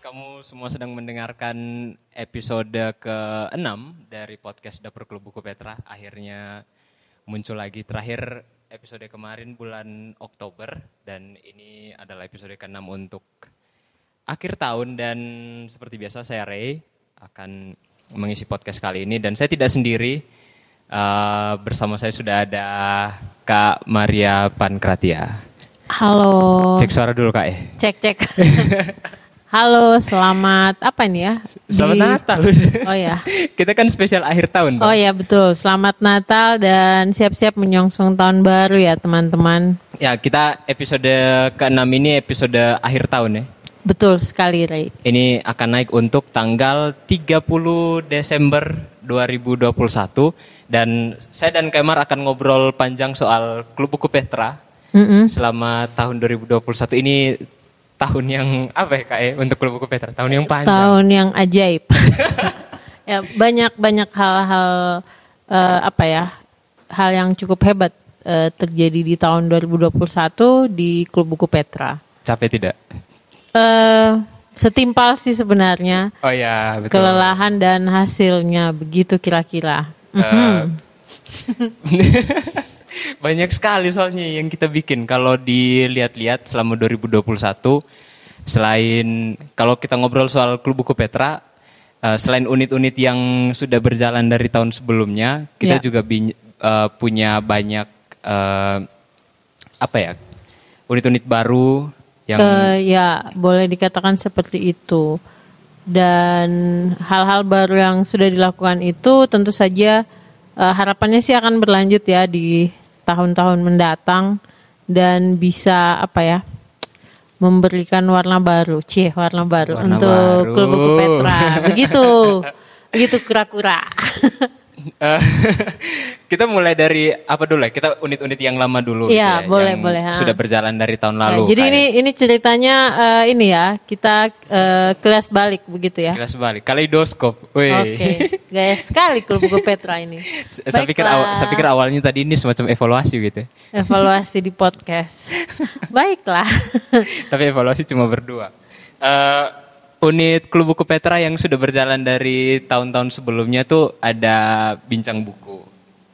kamu semua sedang mendengarkan episode ke-6 dari podcast Dapur Klub Buku Petra. Akhirnya muncul lagi terakhir episode kemarin bulan Oktober dan ini adalah episode ke-6 untuk akhir tahun dan seperti biasa saya Ray akan mengisi podcast kali ini dan saya tidak sendiri. Uh, bersama saya sudah ada Kak Maria Pankratia. Halo. Cek suara dulu Kak eh. Cek cek. Halo, selamat apa ini ya? Selamat Di- Natal. Oh ya. Kita kan spesial akhir tahun, Bang. Oh ya betul. Selamat Natal dan siap-siap menyongsong tahun baru ya teman-teman. Ya, kita episode ke-6 ini episode akhir tahun ya. Betul sekali Ray. Ini akan naik untuk tanggal 30 Desember 2021 dan saya dan Kemar akan ngobrol panjang soal Klub Buku Petra Mm-mm. selama tahun 2021 ini tahun yang apa ya Kak ya untuk Klub Buku Petra? Tahun yang panjang. Tahun yang ajaib. ya banyak banyak hal-hal eh, apa ya hal yang cukup hebat eh, terjadi di tahun 2021 di Klub Buku Petra. Capek tidak? Eh setimpal sih sebenarnya. Oh ya, betul. kelelahan dan hasilnya begitu kira-kira. Eh, Banyak sekali soalnya yang kita bikin. Kalau dilihat-lihat selama 2021, selain kalau kita ngobrol soal klub buku Petra, eh, selain unit-unit yang sudah berjalan dari tahun sebelumnya, kita Ya. juga bin- eh, punya banyak eh, apa ya, unit-unit baru yang Eh, ya boleh dikatakan seperti itu. Dan hal-hal baru yang sudah dilakukan itu tentu saja eh, harapannya sih akan berlanjut ya di tahun-tahun mendatang dan bisa apa ya memberikan warna baru, cie warna baru Warna untuk baru. klub buku Petra. Begitu, begitu kura-kura. Eh, kita mulai dari apa dulu ya? Kita unit-unit yang lama dulu. Iya, gitu ya, boleh, yang boleh, ha. Sudah berjalan dari tahun Ya, lalu. jadi kayak ini ini ceritanya eh, ini ya kita eh, kelas balik begitu ya. Kelas balik, kaleidoskop. Oke, gaya sekali klub buku Petra ini. saya pikir awal, saya pikir awalnya tadi ini semacam evaluasi gitu. ya. evaluasi di podcast. Baiklah. Tapi evaluasi cuma berdua. Eh, unit klub buku Petra yang sudah berjalan dari tahun-tahun sebelumnya tuh ada bincang buku.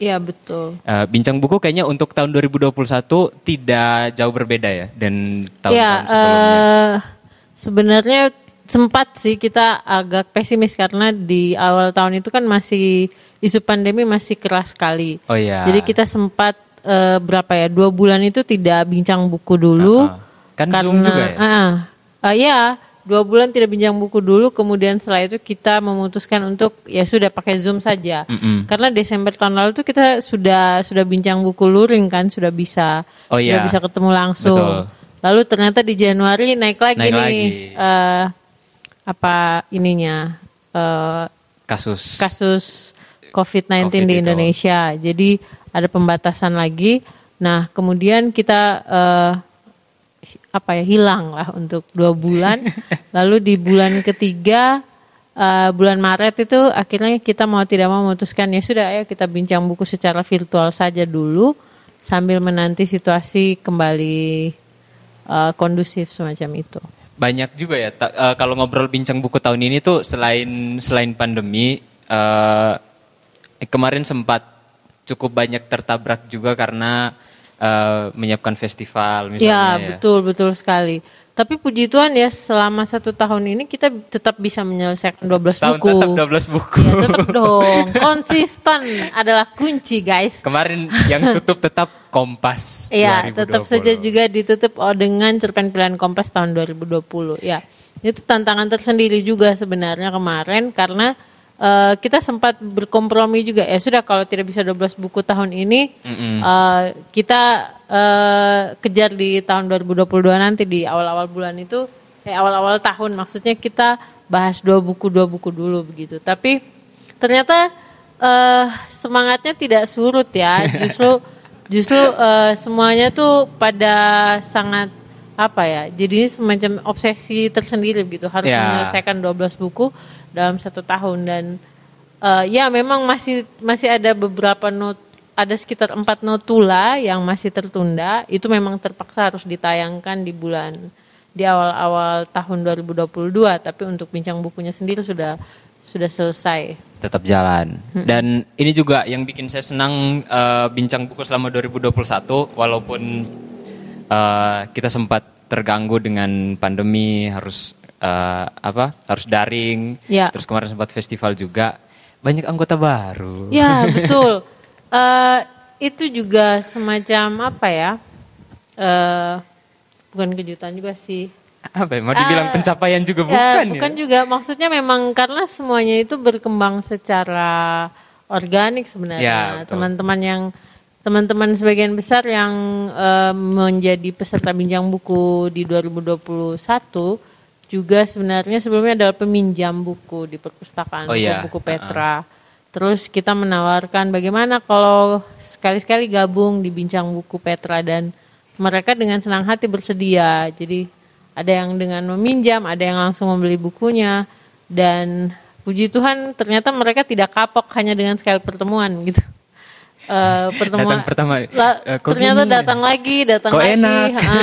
Iya betul. Eh, bincang buku kayaknya untuk tahun 2021 tidak jauh berbeda ya dan tahun-tahun Ya sebelumnya. eh, sebenarnya sempat sih kita agak pesimis karena di awal tahun itu kan masih isu pandemi masih keras sekali. Oh iya. Jadi kita sempat eh, berapa ya dua bulan itu tidak bincang buku dulu. Ah, ah. Kan Zoom juga ya? Ah, ah, ya dua bulan tidak bincang buku dulu. Kemudian setelah itu kita memutuskan untuk ya sudah pakai Zoom saja. Mm-mm. Karena Desember tahun lalu tuh kita sudah sudah bincang buku luring kan sudah bisa Oh sudah iya. bisa ketemu langsung. Betul. Lalu ternyata di Januari naik lagi Naik nih lagi. eh, apa ininya eh, Kasus. kasus COVID-19 Covid di itu. Indonesia. Jadi ada pembatasan lagi. Nah, kemudian kita hi- apa ya hilang lah untuk dua bulan. Lalu di bulan ketiga eh, bulan Maret itu akhirnya kita mau tidak mau memutuskan ya sudah ayo kita bincang buku secara virtual saja dulu sambil menanti situasi kembali eh, kondusif semacam itu. banyak juga ya ta- eh, kalau ngobrol bincang buku tahun ini tuh selain selain pandemi eh, kemarin sempat cukup banyak tertabrak juga karena eh, menyiapkan festival misalnya Ya, ya. betul betul sekali. Tapi puji Tuhan ya selama satu tahun ini kita tetap bisa menyelesaikan 12 Tahun buku. tetap 12 buku. Ya, tetap dong. Konsisten adalah kunci, guys. Kemarin yang tutup tetap Kompas Iya, 2020. tetap saja juga ditutup oh, dengan cerpen pilihan Kompas tahun 2020. Ya, itu tantangan tersendiri juga sebenarnya kemarin karena eh, kita sempat berkompromi juga. Ya sudah kalau tidak bisa 12 buku tahun ini, Mm-mm. eh, kita eh, kejar di tahun 2022 nanti di awal-awal bulan itu, eh awal-awal tahun maksudnya kita bahas dua buku dua buku dulu begitu. Tapi ternyata eh, semangatnya tidak surut ya, justru justru eh, semuanya tuh pada sangat apa ya jadi semacam obsesi tersendiri gitu harus Ya. menyelesaikan 12 buku dalam satu tahun dan eh, ya memang masih masih ada beberapa not ada sekitar empat notula yang masih tertunda itu memang terpaksa harus ditayangkan di bulan di awal-awal tahun 2022, tapi untuk bincang bukunya sendiri sudah sudah selesai. tetap jalan. Dan ini juga yang bikin saya senang eh, bincang buku selama 2021 walaupun eh, kita sempat terganggu dengan pandemi harus eh, apa? harus daring. Ya. Terus kemarin sempat festival juga. Banyak anggota baru. Ya betul. Eh, itu juga semacam apa ya? Eh, bukan kejutan juga sih. Apa ya? Mau dibilang Ah, pencapaian juga Ya, bukan ya? bukan juga. Maksudnya memang karena semuanya itu berkembang secara organik Ya, sebenarnya. betul. Teman-teman yang teman-teman sebagian besar yang eh, menjadi peserta bincang buku di 2021 juga sebenarnya sebelumnya adalah peminjam buku di perpustakaan Oh, iya. buku Petra. Terus kita menawarkan bagaimana kalau sekali-sekali gabung di bincang buku Petra dan mereka dengan senang hati bersedia. Jadi ada yang dengan meminjam, ada yang langsung membeli bukunya dan puji Tuhan ternyata mereka tidak kapok hanya dengan sekali pertemuan gitu. Eh, pertemuan Datang pertama, La- kok ternyata datang lagi, datang Kok lagi. enak? ha.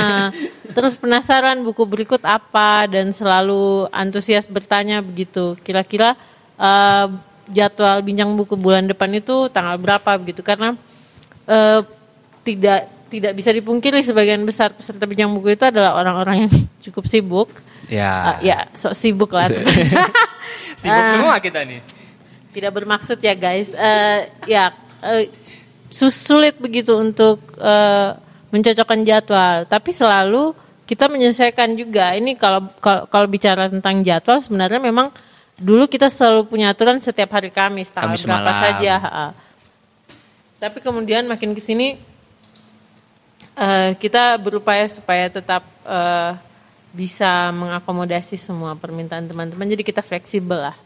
Terus penasaran buku berikut apa dan selalu antusias bertanya begitu. Kira-kira eh, jadwal bincang buku bulan depan itu tanggal berapa begitu karena eh, tidak tidak bisa dipungkiri sebagian besar peserta bincang buku itu adalah orang-orang yang cukup sibuk. Ya. Eh, ya, sok sibuk lah. Sibuk semua kita nih. tidak bermaksud ya guys. Eh, ya sus- sulit begitu untuk eh, mencocokkan jadwal. Tapi selalu kita menyesuaikan juga. Ini kalau kalau, kalau bicara tentang jadwal sebenarnya memang dulu kita selalu punya aturan setiap hari Kamis tanggal Kamis berapa malam. saja. Tapi kemudian makin ke sini eh, kita berupaya supaya tetap eh, bisa mengakomodasi semua permintaan teman-teman. Jadi kita fleksibel lah,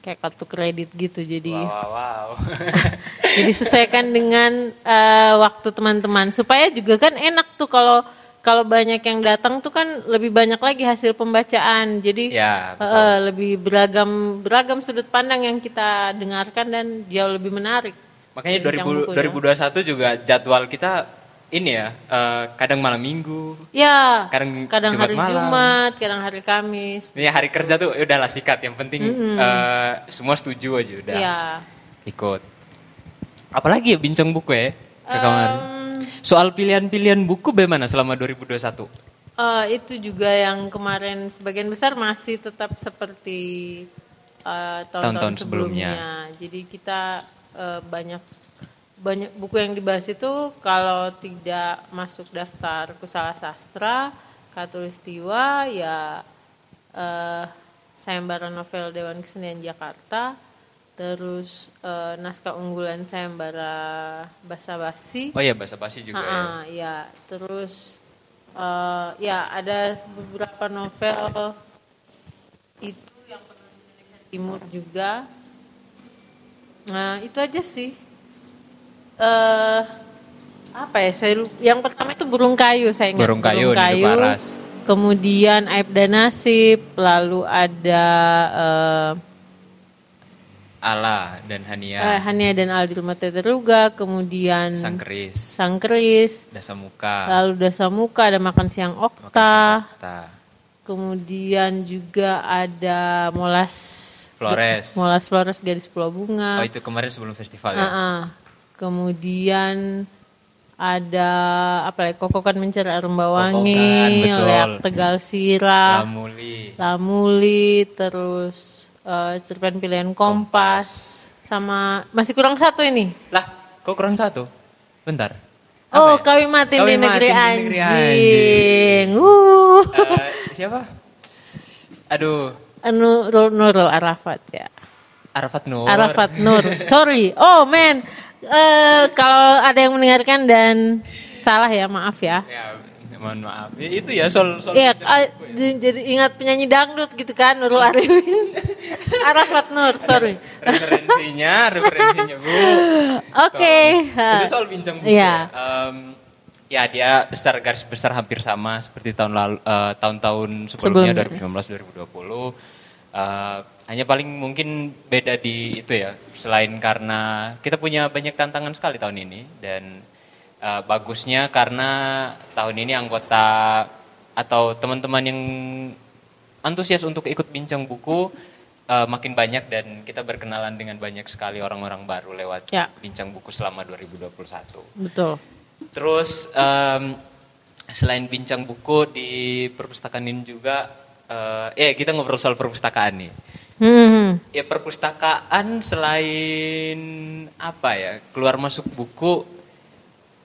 kayak kartu kredit gitu. Jadi Wow, wow. jadi sesuaikan dengan eh, waktu teman-teman supaya juga kan enak tuh kalau kalau banyak yang datang tuh kan lebih banyak lagi hasil pembacaan. Jadi Ya, eh, lebih beragam beragam sudut pandang yang kita dengarkan dan jauh lebih menarik. Makanya Bincang 2000, bukunya. 2021 juga jadwal kita ini ya, eh, kadang malam minggu. Ya, Kadang kadang Jumat hari malam. Jumat, kadang hari Kamis. Ya hari kerja tuh ya udahlah sikat, yang penting eh, semua setuju aja udah Ya. ikut. Apalagi ya bincang buku ya ke kemarin. Em, Soal pilihan-pilihan buku bagaimana selama 2021? Eh, itu juga yang kemarin sebagian besar masih tetap seperti tahun-tahun Tahun-tahun sebelumnya. Jadi kita eh, banyak banyak buku yang dibahas itu kalau tidak masuk daftar kusala sastra, katulistiwa ya eh, sayembara novel Dewan Kesenian Jakarta, terus eh, naskah unggulan sayembara Basa Basi. Oh iya bahasa basi juga ya. Ah, ya, terus eh, ya ada beberapa novel itu yang penulis Indonesia Timur juga. Nah, itu aja sih. Eh apa ya? Saya yang pertama itu burung kayu saya ingat. Burung Kayu, Nino Paras. Kemudian Aib dan Nasib, lalu ada eh, Ala dan Hania, eh, Hania dan Aldi Rumah Teteruga, kemudian Sang Keris, Sang Keris, Muka, Lalu Dasa Muka ada makan siang Okta. Okta, Kemudian juga ada Molas Flores. Molas Flores Gadis Pulau Oh Bunga. itu kemarin sebelum festival ya? Ah, ah. Kemudian ada apa ya Kokokan Mencari Aromba Wangi. Leak Tegal Sirah, Lamuli, Lamuli, terus eh, cerpen pilihan Kompas, sama masih kurang satu ini. lah kok kurang satu? Bentar. Oh, Apa ya? kawin mati di negeri Mati di Negeri anjing. Uh. Eh, siapa? Aduh, Anu Nurul, Arafat ya. Arafat Nur. Arafat Nur. Sorry. Oh men, Eh, kalau ada yang mendengarkan dan salah ya maaf ya. Ya, mohon maaf. Ya, itu ya soal soal Iya, ah, j- jadi ingat penyanyi dangdut gitu kan Nurul Arifin. Arafat Nur, sorry. referensinya, referensinya Bu. Oke. Itu soal bincang buku. Iya. ya. Em, ya dia besar garis besar hampir sama seperti tahun lalu eh, tahun-tahun sebelumnya Sebelumnya. 2019 2020. Eh, hanya paling mungkin beda di itu ya selain karena kita punya banyak tantangan sekali tahun ini dan eh, bagusnya karena tahun ini anggota atau teman-teman yang antusias untuk ikut bincang buku eh, makin banyak dan kita berkenalan dengan banyak sekali orang-orang baru lewat Ya. bincang buku selama 2021. Betul. Terus em, selain bincang buku di perpustakaan ini juga, eh ya kita ngobrol soal perpustakaan nih. Hmm. Ya perpustakaan selain apa ya keluar masuk buku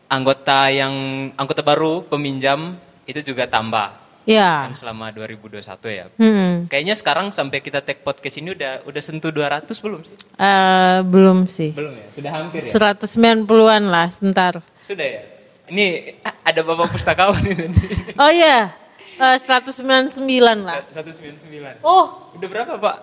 anggota yang anggota baru peminjam itu juga tambah Ya. kan selama 2021 ya. Hmm. Kayaknya sekarang sampai kita take podcast ini udah udah sentuh 200 belum sih? Eh, belum sih. Belum ya? Sudah hampir ya? 190-an lah, sebentar. Sudah ya? Ini ada Bapak pustakawan ini. Oh iya, eh, 199 lah. 199. Oh, Udah berapa, Pak?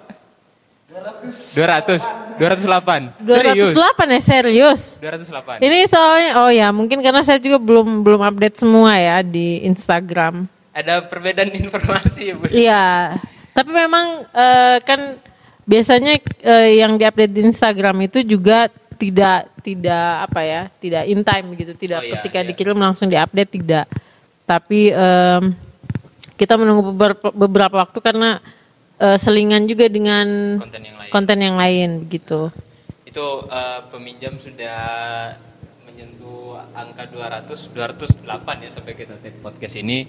200. 208. Serius? 208 ya serius. 208. Ini soalnya, oh ya mungkin karena saya juga belum belum update semua ya di Instagram. Ada perbedaan informasi ya, Bu? Iya, tapi memang eh, kan biasanya eh, yang diupdate di Instagram itu juga tidak tidak apa ya, tidak in time gitu, tidak Oh, iya, ketika iya. dikirim langsung diupdate tidak. Tapi em, kita menunggu beberapa, beberapa waktu karena eh, selingan juga dengan Konten yang lain. konten yang lain begitu. Itu eh, peminjam sudah menyentuh angka 200, 208 ya sampai kita take podcast ini.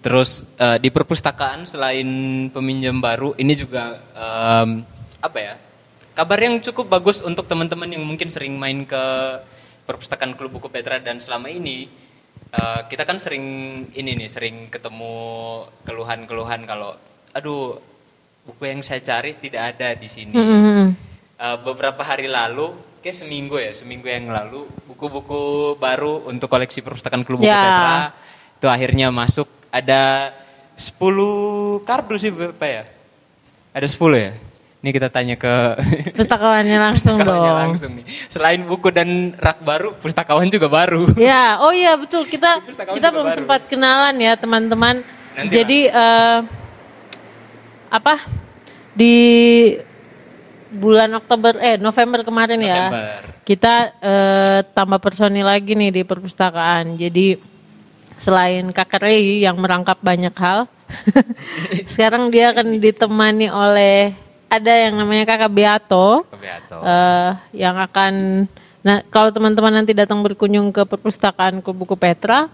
Terus eh, di perpustakaan selain peminjam baru, ini juga em, apa ya? Kabar yang cukup bagus untuk teman-teman yang mungkin sering main ke perpustakaan Klub Buku Petra dan selama ini eh, kita kan sering ini nih, sering ketemu keluhan-keluhan kalau aduh buku yang saya cari tidak ada di sini. Hmm. Uh, beberapa hari lalu, kayak seminggu ya, seminggu yang lalu, buku-buku baru untuk koleksi perpustakaan Klub Buku Ya. Petra itu akhirnya masuk ada 10 kardus sih Pak ya? Ada 10 ya? Ini kita tanya ke Pustakawannya langsung pustakawannya dong. langsung nih. Selain buku dan rak baru, pustakawan juga baru. Ya, oh iya betul kita kita belum baru. sempat kenalan ya teman-teman. Jadi eh, apa di bulan Oktober eh November kemarin ya November. kita eh, tambah personil lagi nih di perpustakaan. Jadi selain Kakak Rei yang merangkap banyak hal, sekarang dia akan ditemani oleh ada yang namanya Kakak Beato Beato. eh, yang akan nah kalau teman-teman nanti datang berkunjung ke perpustakaan Klub Buku Petra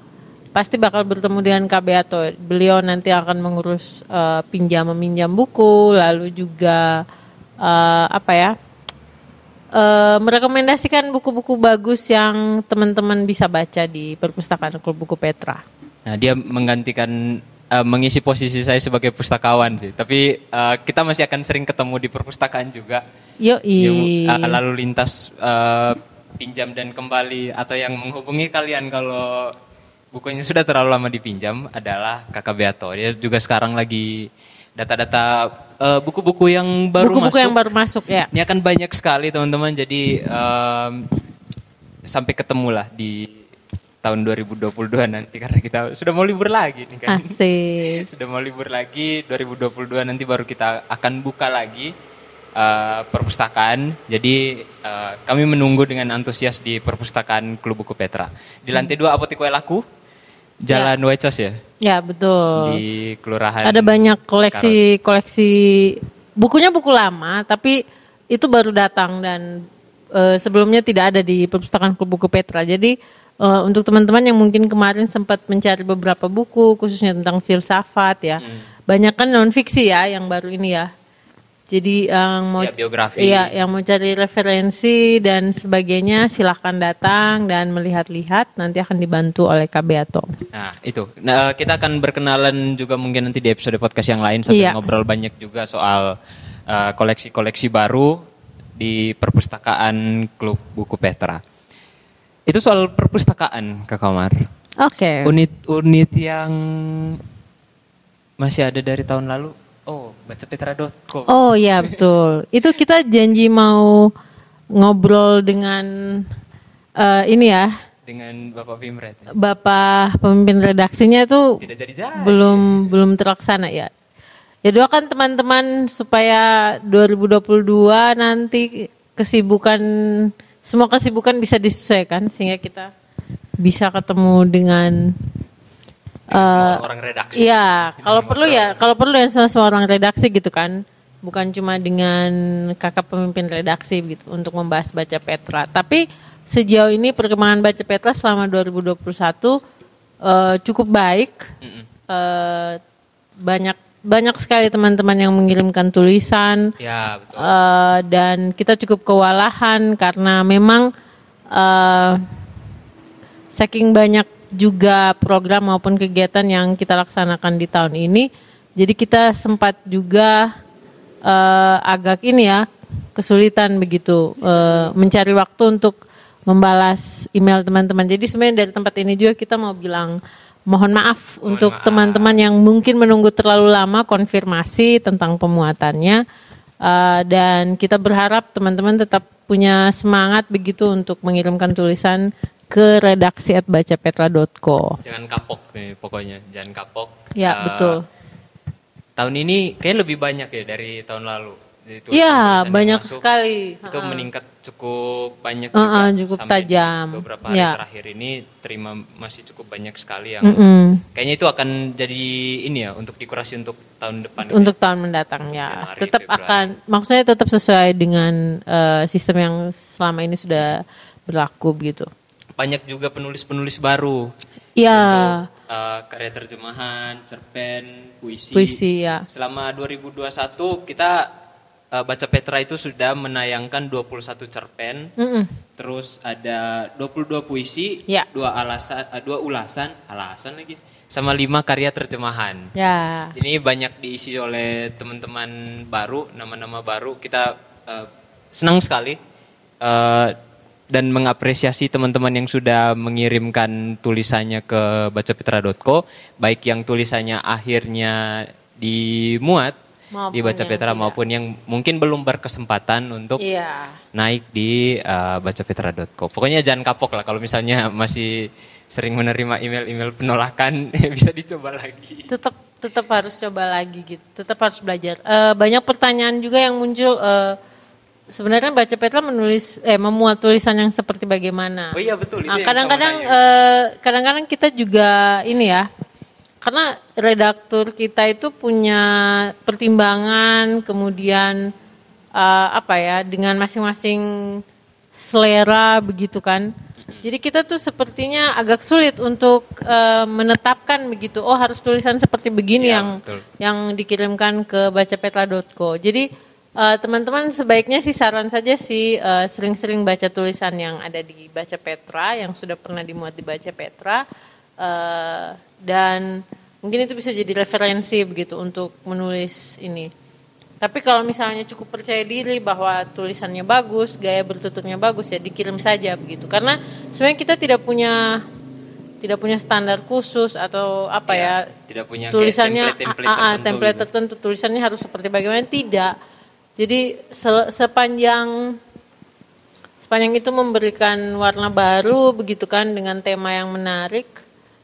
pasti bakal bertemu dengan Kak Beato. Beliau nanti akan mengurus eh, pinjam meminjam buku lalu juga eh, apa ya? eh, merekomendasikan buku-buku bagus yang teman-teman bisa baca di perpustakaan Klub Buku Petra. Nah, dia menggantikan eh, mengisi posisi saya sebagai pustakawan sih. Tapi eh, kita masih akan sering ketemu di perpustakaan juga. Yuk, Yang, eh, lalu lintas eh, pinjam dan kembali atau yang menghubungi kalian kalau bukunya sudah terlalu lama dipinjam adalah Kakak Beato. Dia juga sekarang lagi data-data eh, buku-buku yang baru buku-buku masuk. yang baru masuk ya. Ini akan banyak sekali teman-teman. Jadi em, sampai ketemu lah di tahun 2022 nanti karena kita sudah mau libur lagi nih kan. Asik. Sudah mau libur lagi 2022 nanti baru kita akan buka lagi eh, perpustakaan. Jadi eh, kami menunggu dengan antusias di perpustakaan Klub Buku Petra. Di lantai dua Apotik Laku, Jalan Wecos ya, Ya betul. di Kelurahan. Ada banyak koleksi koleksi bukunya buku lama tapi itu baru datang dan eh, sebelumnya tidak ada di perpustakaan Klub Buku Petra. Jadi eh, untuk teman-teman yang mungkin kemarin sempat mencari beberapa buku khususnya tentang filsafat ya. Banyak kan non fiksi ya yang baru ini ya. Jadi yang mau Ya, biografi. Iya, yang mau cari referensi dan sebagainya silahkan datang dan melihat-lihat nanti akan dibantu oleh Beato. Nah itu, nah, kita akan berkenalan juga mungkin nanti di episode podcast yang lain sambil Iya. ngobrol banyak juga soal uh, koleksi-koleksi baru di perpustakaan Klub Buku Petra. Itu soal perpustakaan, Kak Komar. Oke. Unit-unit yang masih ada dari tahun lalu. Oh, bacapetra.com. Oh ya betul. Itu kita janji mau ngobrol dengan eh, ini ya Dengan Bapak Vimret. bapak pemimpin redaksinya itu Tidak jadi-jadi. belum belum terlaksana ya. Ya doakan teman-teman supaya 2022 nanti kesibukan semua kesibukan bisa disesuaikan sehingga kita bisa ketemu dengan Semua orang redaksi. Iya, kalau perlu ya, kalau perlu ya sama semua orang redaksi gitu kan. Bukan cuma dengan kakak pemimpin redaksi gitu untuk membahas baca Petra. Tapi sejauh ini perkembangan baca Petra selama 2021 eh, cukup baik. Eh, banyak banyak sekali teman-teman yang mengirimkan tulisan Ya, betul. Eh, dan kita cukup kewalahan karena memang eh, saking banyak juga program maupun kegiatan yang kita laksanakan di tahun ini, jadi kita sempat juga eh, agak ini ya kesulitan begitu eh, mencari waktu untuk membalas email teman-teman. Jadi sebenarnya dari tempat ini juga kita mau bilang mohon maaf untuk teman-teman yang mungkin menunggu terlalu lama konfirmasi tentang pemuatannya. Uh, dan kita berharap teman-teman tetap punya semangat begitu untuk mengirimkan tulisan ke redaksi at bacapetra.co. Jangan kapok nih pokoknya, jangan kapok. Ya, Eh, betul. Tahun ini kayak lebih banyak ya dari tahun lalu. Iya, banyak masuk, sekali. Itu meningkat cukup banyak Uh-uh, juga. cukup Sampai tajam. Beberapa hari Ya. terakhir ini terima masih cukup banyak sekali yang Mm-mm. kayaknya itu akan jadi ini ya untuk dikurasi untuk tahun depan. Untuk tahun mendatang ya, Januari, tetap Februari. akan, maksudnya tetap sesuai dengan eh, sistem yang selama ini sudah berlaku begitu. Banyak juga penulis-penulis baru. Iya, Eh, karya terjemahan, cerpen, puisi. puisi ya. Selama 2021 kita eh, Baca Petra itu sudah menayangkan 21 cerpen, Mm-mm. terus ada 22 puisi, Ya. dua alasan, eh, dua ulasan, alasan lagi, sama lima karya terjemahan. Ya, Ini banyak diisi oleh teman-teman baru, nama-nama baru. Kita eh, senang sekali eh, dan mengapresiasi teman-teman yang sudah mengirimkan tulisannya ke bacapetra.co, baik yang tulisannya akhirnya dimuat Maupun di Baca yang Petra tidak. maupun yang mungkin belum berkesempatan untuk iya. naik di uh, bacapetra.co. Pokoknya jangan kapok lah kalau misalnya masih sering menerima email-email penolakan bisa dicoba lagi. tetap tetap harus coba lagi gitu tetap harus belajar Eh, banyak pertanyaan juga yang muncul eh, sebenarnya baca Petra menulis eh memuat tulisan yang seperti bagaimana. Oh iya betul Nah, yang kadang-kadang eh, kadang-kadang kita juga ini ya karena redaktur kita itu punya pertimbangan kemudian eh, apa ya dengan masing-masing selera begitu kan. Jadi kita tuh sepertinya agak sulit untuk eh, menetapkan begitu oh harus tulisan seperti begini Iya, yang betul. yang dikirimkan ke bacapetra.co jadi eh, teman-teman sebaiknya sih saran saja sih eh, sering-sering baca tulisan yang ada di Baca Petra yang sudah pernah dimuat di Baca Petra eh, dan mungkin itu bisa jadi referensi begitu untuk menulis ini. Tapi kalau misalnya cukup percaya diri bahwa tulisannya bagus, gaya bertuturnya bagus ya dikirim saja begitu. Karena sebenarnya kita tidak punya tidak punya standar khusus atau apa Ya, ya, tidak punya tulisannya template-template ah, ah, tertentu template gitu. tertentu tulisannya harus seperti bagaimana tidak. Jadi se- sepanjang sepanjang itu memberikan warna baru begitu kan dengan tema yang menarik,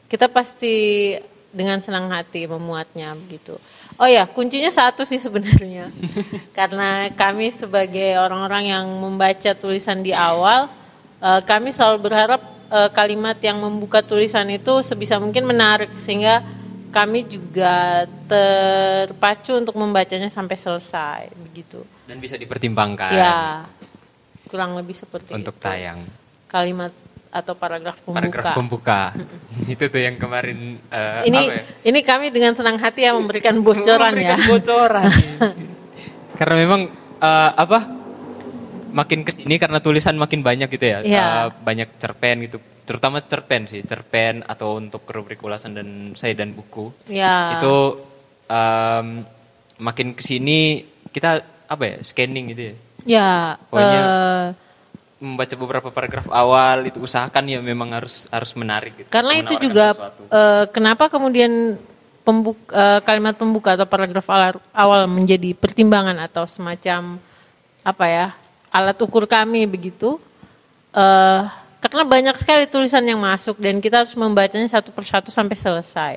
kita pasti dengan senang hati memuatnya begitu. Oh ya, kuncinya satu sih sebenarnya. Karena kami sebagai orang-orang yang membaca tulisan di awal, eh, kami selalu berharap eh, kalimat yang membuka tulisan itu sebisa mungkin menarik sehingga kami juga terpacu untuk membacanya sampai selesai begitu. dan bisa dipertimbangkan Ya, kurang lebih seperti untuk itu. tayang. Kalimat atau paragraf pembuka. Paragraf pembuka. itu tuh yang kemarin eh, ini apa ya? ini kami dengan senang hati ya memberikan bocoran ya. Memberikan bocoran. karena memang eh, apa? Makin ke sini karena tulisan makin banyak gitu ya. Iya. Eh, banyak cerpen gitu. Terutama cerpen sih, cerpen atau untuk rubrik ulasan dan saya dan buku. Ya. Itu em, makin ke sini kita apa ya? Scanning gitu ya. Ya, Pokoknya- eh, Membaca beberapa paragraf awal itu usahakan ya memang harus harus menarik gitu. karena itu juga sesuatu. eh, kenapa kemudian pembuk, eh, kalimat pembuka atau paragraf awal, awal menjadi pertimbangan atau semacam apa ya alat ukur kami begitu eh karena banyak sekali tulisan yang masuk dan kita harus membacanya satu persatu sampai selesai.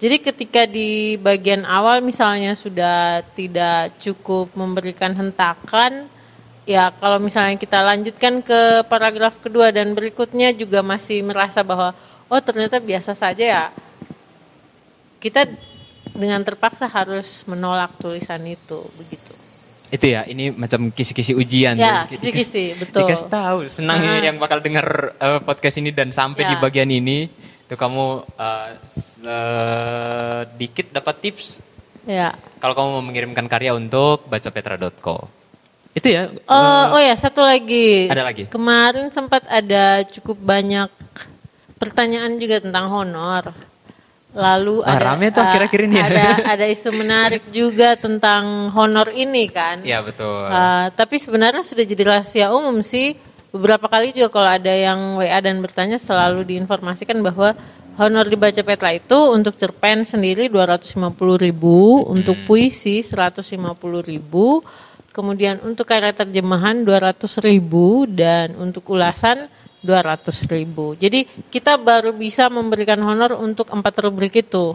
Jadi ketika di bagian awal misalnya sudah tidak cukup memberikan hentakan, ya kalau misalnya kita lanjutkan ke paragraf kedua dan berikutnya juga masih merasa bahwa oh ternyata biasa saja ya, kita dengan terpaksa harus menolak tulisan itu begitu. Itu ya, ini macam kisi-kisi ujian. Ya, kisi-kisi, betul. Dikasih tahu, senang Nah. yang bakal dengar eh, podcast ini dan sampai di Ya. bagian ini, tuh kamu eh, sedikit dapat tips Ya. kalau kamu mau mengirimkan karya untuk bacapetra.co. Itu ya. Eh, oh ya, satu lagi. Ada lagi? Kemarin sempat ada cukup banyak pertanyaan juga tentang honor. Lalu Wah, ada rame tuh eh, akhir-akhir ini. Ada ada isu menarik juga tentang honor ini kan. Ya betul. Eh, tapi sebenarnya sudah jadi rahasia umum sih. Beberapa kali juga kalau ada yang WA dan bertanya selalu diinformasikan bahwa honor dibaca Petra itu untuk cerpen sendiri 250 ribu, untuk puisi 150 ribu, kemudian untuk karya terjemahan 200 ribu dan untuk ulasan 200 ribu. Jadi kita baru bisa memberikan honor untuk empat rubrik itu.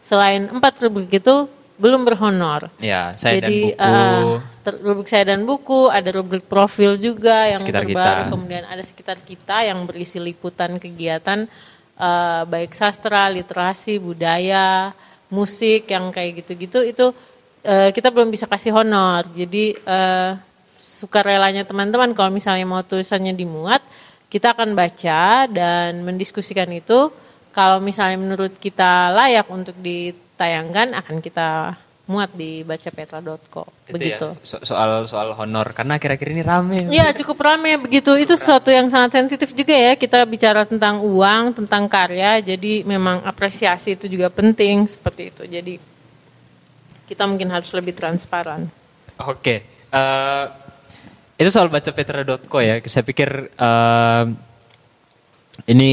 Selain empat rubrik itu belum berhonor. ya, saya Jadi dan buku. ter- rubrik saya dan buku, ada rubrik profil juga yang Sekitar terbaru, kita. kemudian ada sekitar kita yang berisi liputan kegiatan eh, baik sastra, literasi, budaya, musik yang kayak gitu-gitu itu eh, kita belum bisa kasih honor. Jadi eh, sukarelanya teman-teman kalau misalnya mau tulisannya dimuat, kita akan baca dan mendiskusikan itu. Kalau misalnya menurut kita layak untuk ditayangkan akan kita muat di bacapetra.co. Itu Begitu. ya, so- soal soal honor karena akhir-akhir ini rame. Iya cukup ramai begitu. Itu sesuatu yang sangat sensitif juga ya. Kita bicara tentang uang, tentang karya. Jadi memang apresiasi itu juga penting seperti itu. Jadi kita mungkin harus lebih transparan. Oke, eh, itu soal bacapetra.co ya. Saya pikir eh, ini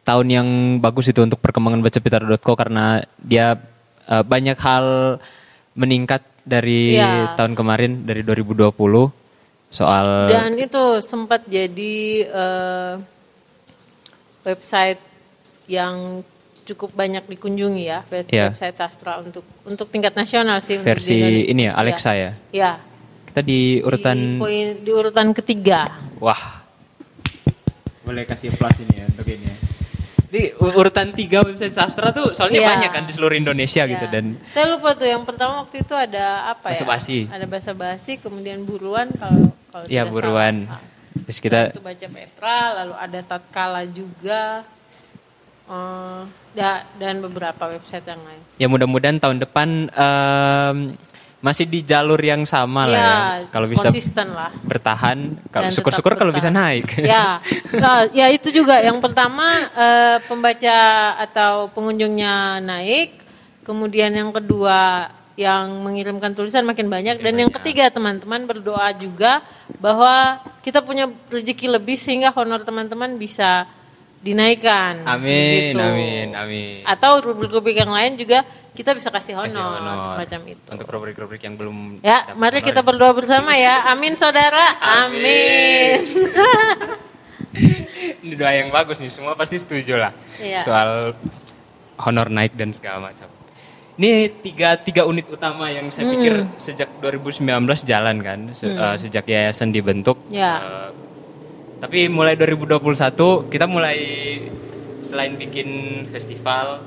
tahun yang bagus itu untuk perkembangan bacapetra.co karena dia eh, banyak hal meningkat dari Iya. tahun kemarin dari 2020 soal Dan itu sempat jadi eh, website yang cukup banyak dikunjungi ya, Iya. website sastra untuk untuk tingkat nasional sih. versi ini ya Alexa ya. Ya. Kita di urutan Di, poin, di urutan ketiga. Wah. Boleh kasih plus ini ya untuk ini ya. Di urutan tiga website sastra tuh soalnya Iya. banyak kan di seluruh Indonesia gitu Ya. dan saya lupa tuh yang pertama waktu itu ada apa Bahasa ya? basi. Ada bahasa basi, kemudian buruan kalau kalau ya buruan. salah. Terus kita itu baca Petra, lalu ada Tatkala juga, eh, da- dan beberapa website yang lain. ya mudah-mudahan tahun depan em, masih di jalur yang sama lah ya. Kalau bisa konsisten lah. bertahan, kalau syukur-syukur kalau bisa naik. Ya, nah, ya itu juga. Yang pertama eh, pembaca atau pengunjungnya naik, kemudian yang kedua yang mengirimkan tulisan makin banyak, dan yang ketiga teman-teman berdoa juga bahwa kita punya rezeki lebih sehingga honor teman-teman bisa dinaikkan. Amin, Begitu. amin, amin. Atau rubrik-rubrik yang lain juga kita bisa kasih honor, Kasih honor. semacam itu. Untuk rubrik-rubrik yang belum Ya, mari honor kita ya. berdoa bersama ya. Amin saudara. Amin. Ini doa yang bagus nih, semua pasti setuju lah Iya. soal honor naik dan segala macam. Ini tiga tiga unit utama yang saya pikir Hmm. sejak 2019 jalan kan, se- eh, sejak yayasan dibentuk. Ya. Eh, tapi mulai 2021 kita mulai selain bikin festival,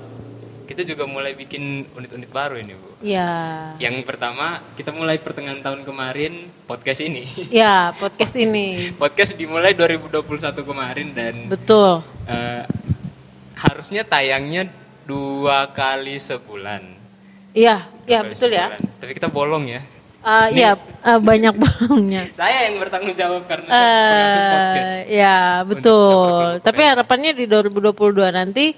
kita juga mulai bikin unit-unit baru ini bu. Ya. Yang pertama kita mulai pertengahan tahun kemarin podcast ini. Ya, podcast ini. podcast dimulai 2021 kemarin dan Betul. Eh, harusnya tayangnya dua kali sebulan. Iya, iya betul ya. sebulan. Tapi kita bolong ya. Eh, Iya, eh, banyak bolongnya. Saya yang bertanggung jawab karena pengasuh podcast. Eh, ya, betul. Tapi harapannya di 2022 nanti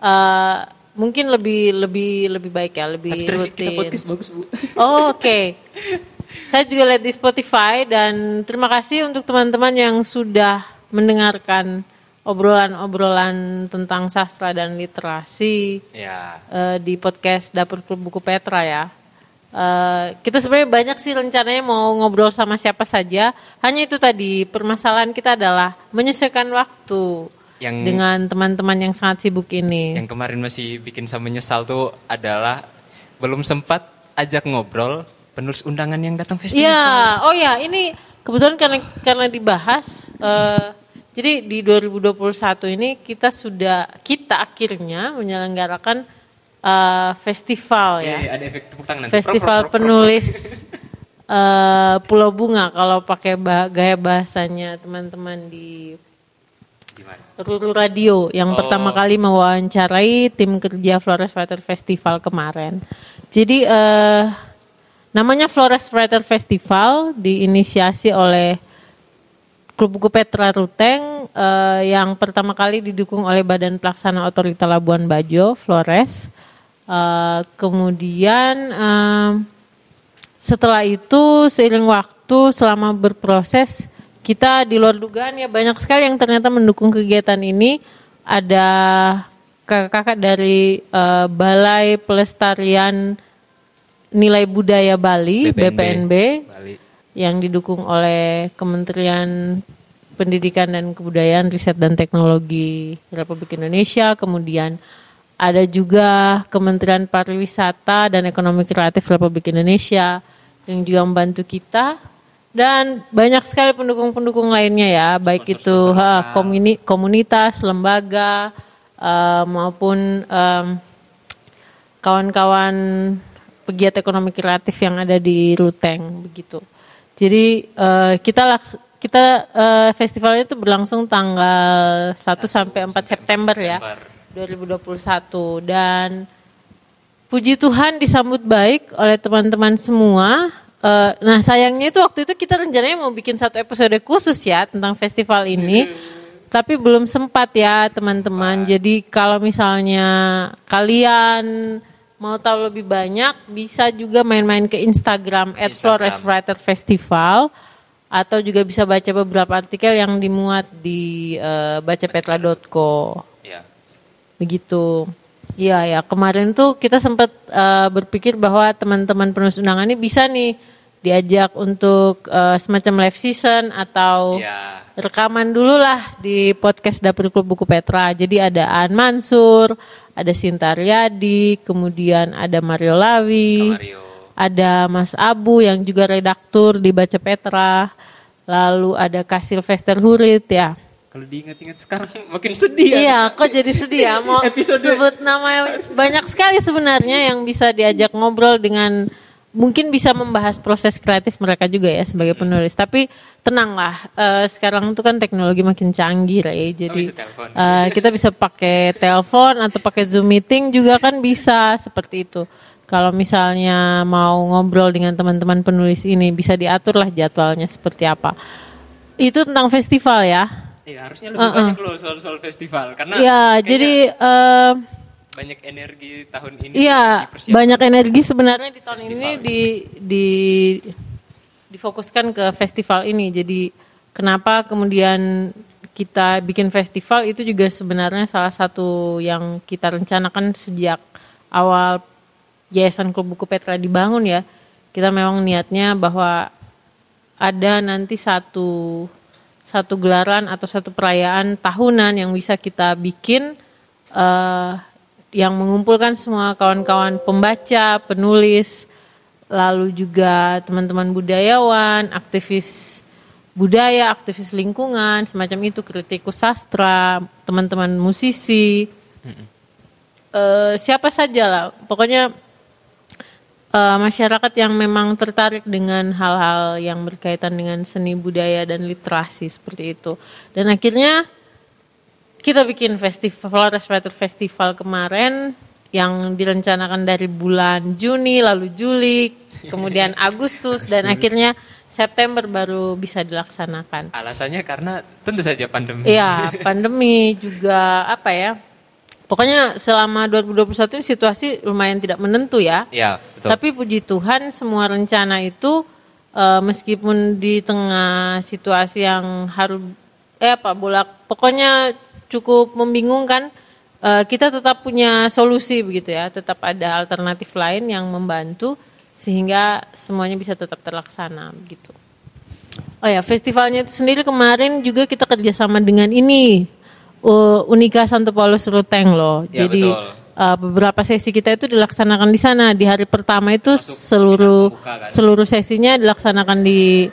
eh, mungkin lebih lebih lebih baik ya, lebih Tapi traffic kita rutin. podcast bagus bu. Oh, oke. Saya juga lihat di Spotify dan terima kasih untuk teman-teman yang sudah mendengarkan obrolan-obrolan tentang sastra dan literasi Ya. eh, di podcast Dapur Klub Buku Petra ya. Eh, kita sebenarnya banyak sih rencananya mau ngobrol sama siapa saja. Hanya itu tadi permasalahan kita adalah menyesuaikan waktu Yang dengan teman-teman yang sangat sibuk ini. yang kemarin masih bikin saya menyesal tuh adalah belum sempat ajak ngobrol penulis undangan yang datang festival. Iya, oh ya ini kebetulan karena karena dibahas. eh, jadi di 2021 ini kita sudah kita akhirnya menyelenggarakan eh, festival ya. Iya, ada efek tepuk tangan nanti. Festival penulis eh, Pulau Bunga kalau pakai bah- gaya bahasanya teman-teman di? Ruru Radio yang Oh. pertama kali mewawancarai tim kerja Flores Writer Festival kemarin. Jadi eh, namanya Flores Writer Festival diinisiasi oleh Klub Buku Petra Ruteng eh, yang pertama kali didukung oleh Badan Pelaksana Otorita Labuan Bajo Flores. Eh, kemudian eh, setelah itu seiring waktu selama berproses kita di luar dugaan ya banyak sekali yang ternyata mendukung kegiatan ini. Ada kakak-kakak dari eh, Balai Pelestarian Nilai Budaya Bali BPNB, Bali. yang didukung oleh Kementerian Pendidikan dan Kebudayaan, Riset dan Teknologi Republik Indonesia, kemudian ada juga Kementerian Pariwisata dan Ekonomi Kreatif Republik Indonesia yang juga membantu kita dan banyak sekali pendukung-pendukung lainnya ya, baik itu ha, komuni- komunitas, lembaga eh, maupun em, kawan-kawan pegiat ekonomi kreatif yang ada di Ruteng begitu. Jadi eh, kita laks- kita eh, festivalnya itu berlangsung tanggal 1 sampai 4 September ya. 2021 dan puji Tuhan disambut baik oleh teman-teman semua. Eh, nah sayangnya itu waktu itu kita rencananya mau bikin satu episode khusus ya tentang festival ini, tapi belum sempat ya teman-teman. Jadi kalau misalnya kalian mau tahu lebih banyak, bisa juga main-main ke Instagram @floreswriterfestival atau juga bisa baca beberapa artikel yang dimuat di eh, bacapetra.co Ya. begitu. Iya ya kemarin tuh kita sempat eh, berpikir bahwa teman-teman penulis undangan ini bisa nih diajak untuk eh, semacam live season atau Ya. rekaman dulu lah di podcast Dapur Klub Buku Petra. Jadi ada Aan Mansur, ada Sinta Riyadi, kemudian ada Mario Lawi, Mario. ada Mas Abu yang juga redaktur di Baca Petra, lalu ada Kak Sylvester Hurit ya. Kalau diingat-ingat sekarang makin sedih ya. Iya, kok jadi sedih ya mau Episode- sebut nama banyak sekali sebenarnya yang bisa diajak ngobrol dengan mungkin bisa membahas proses kreatif mereka juga ya sebagai penulis. Tapi tenanglah, eh, sekarang tuh kan teknologi makin canggih ya. Jadi bisa telepon. eh, kita bisa pakai telepon atau pakai Zoom meeting juga kan bisa seperti itu. Kalau misalnya mau ngobrol dengan teman-teman penulis ini bisa diaturlah jadwalnya seperti apa. Itu tentang festival ya. Iya, harusnya lebih banyak loh soal-soal festival karena Ya, jadi eh, banyak energi tahun ini. Iya, banyak energi sebenarnya di tahun ini di, di difokuskan ke festival ini. Jadi kenapa kemudian kita bikin festival itu juga sebenarnya salah satu yang kita rencanakan sejak awal Yayasan Klub Buku Petra dibangun ya. Kita memang niatnya bahwa ada nanti satu satu gelaran atau satu perayaan tahunan yang bisa kita bikin eh, yang mengumpulkan semua kawan-kawan pembaca, penulis, lalu juga teman-teman budayawan, aktivis budaya, aktivis lingkungan, semacam itu, kritikus sastra, teman-teman musisi, Eh, siapa saja lah, pokoknya eh, masyarakat yang memang tertarik dengan hal-hal yang berkaitan dengan seni budaya dan literasi seperti itu. Dan akhirnya kita bikin festival Flores Writer Festival kemarin yang direncanakan dari bulan Juni lalu Juli, kemudian Agustus dan akhirnya September baru bisa dilaksanakan. Alasannya karena tentu saja pandemi. Iya, pandemi juga apa ya? Pokoknya selama 2021 ini situasi lumayan tidak menentu ya. Iya, betul. Tapi puji Tuhan semua rencana itu eh, meskipun di tengah situasi yang harus eh apa bolak pokoknya cukup membingungkan eh, kita tetap punya solusi begitu ya, tetap ada alternatif lain yang membantu sehingga semuanya bisa tetap terlaksana begitu. Oh ya, festivalnya itu sendiri kemarin juga kita kerjasama dengan ini uh, Unika Santo Paulus Ruteng loh. Ya, Jadi betul. uh, beberapa sesi kita itu dilaksanakan di sana. Di hari pertama itu seluruh pembuka kan? seluruh sesinya dilaksanakan di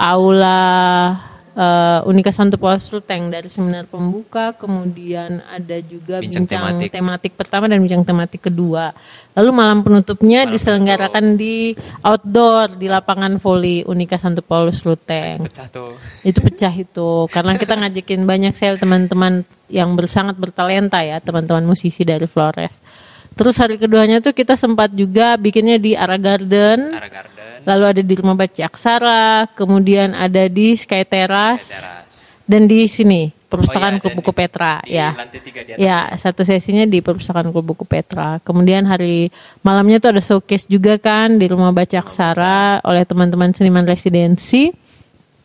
aula eh, Unika Santo Paulus Luteng dari seminar pembuka, kemudian ada juga Bincang bincang, tematik. tematik. pertama dan bincang tematik kedua. Lalu malam penutupnya diselenggarakan di outdoor di lapangan voli Unika Santo Paulus Luteng. Pecah tuh. Itu pecah itu karena kita ngajakin banyak sel teman-teman yang bersangat bertalenta ya, teman-teman musisi dari Flores. Terus hari keduanya tuh kita sempat juga bikinnya di Ara Garden. Ara Garden, Lalu ada di Rumah Baca Aksara, kemudian ada di Sky Terrace, teras. dan di sini Perpustakaan Oh iya, Klub Buku di- Petra di ya. tiga di atas. Ya, satu sesinya di Perpustakaan Klub Buku Petra. Kemudian hari malamnya tuh ada showcase juga kan di Rumah Baca Aksara oleh teman-teman seniman residensi.